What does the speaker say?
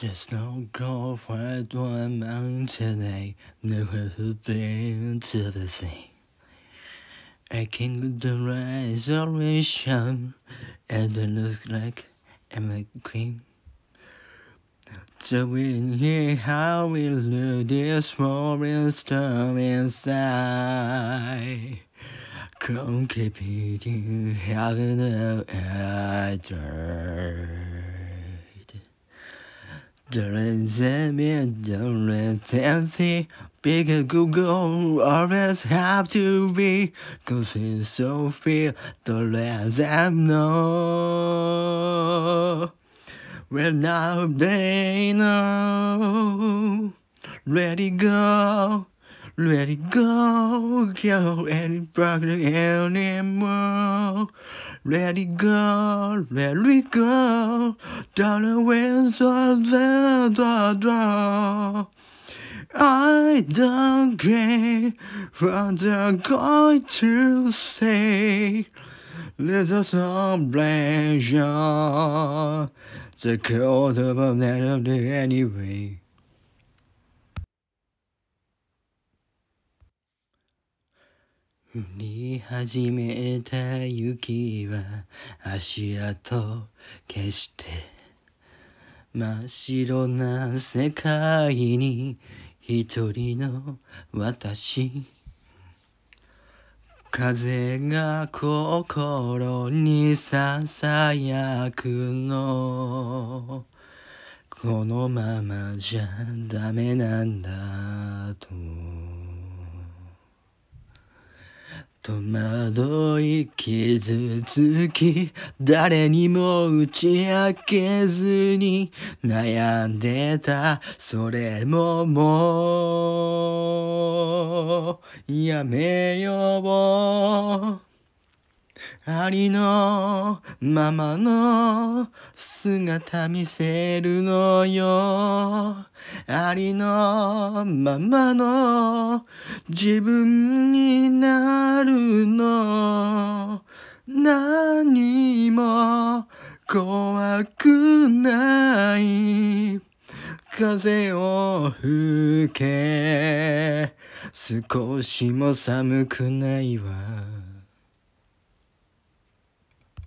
There's no girlfriend one man I never have been to the sea. I can the resurrection, and it looks like I'm a queen. So we hear how we lose this roaring storm inside. Come keep eating, having a dirt. Tendency, bigger Google always have to be, it's so fear, the less I know. Well, now they know. Let go, let it go, go and any problem anymore. Let it go, let it go, down the winds of the door. I don't care what they're going to say. Let us all the cold of a melody anyway. 降り始めた雪は足跡消して真っ白な世界に一人の私。風が心にささやくの。このままじゃダメなんだ。戸惑い傷つき誰にも打ち明けずに悩んでたそれももうやめようありのままの姿見せるのよ。ありのままの自分になるの。何も怖くない。風を吹け少しも寒くないわ。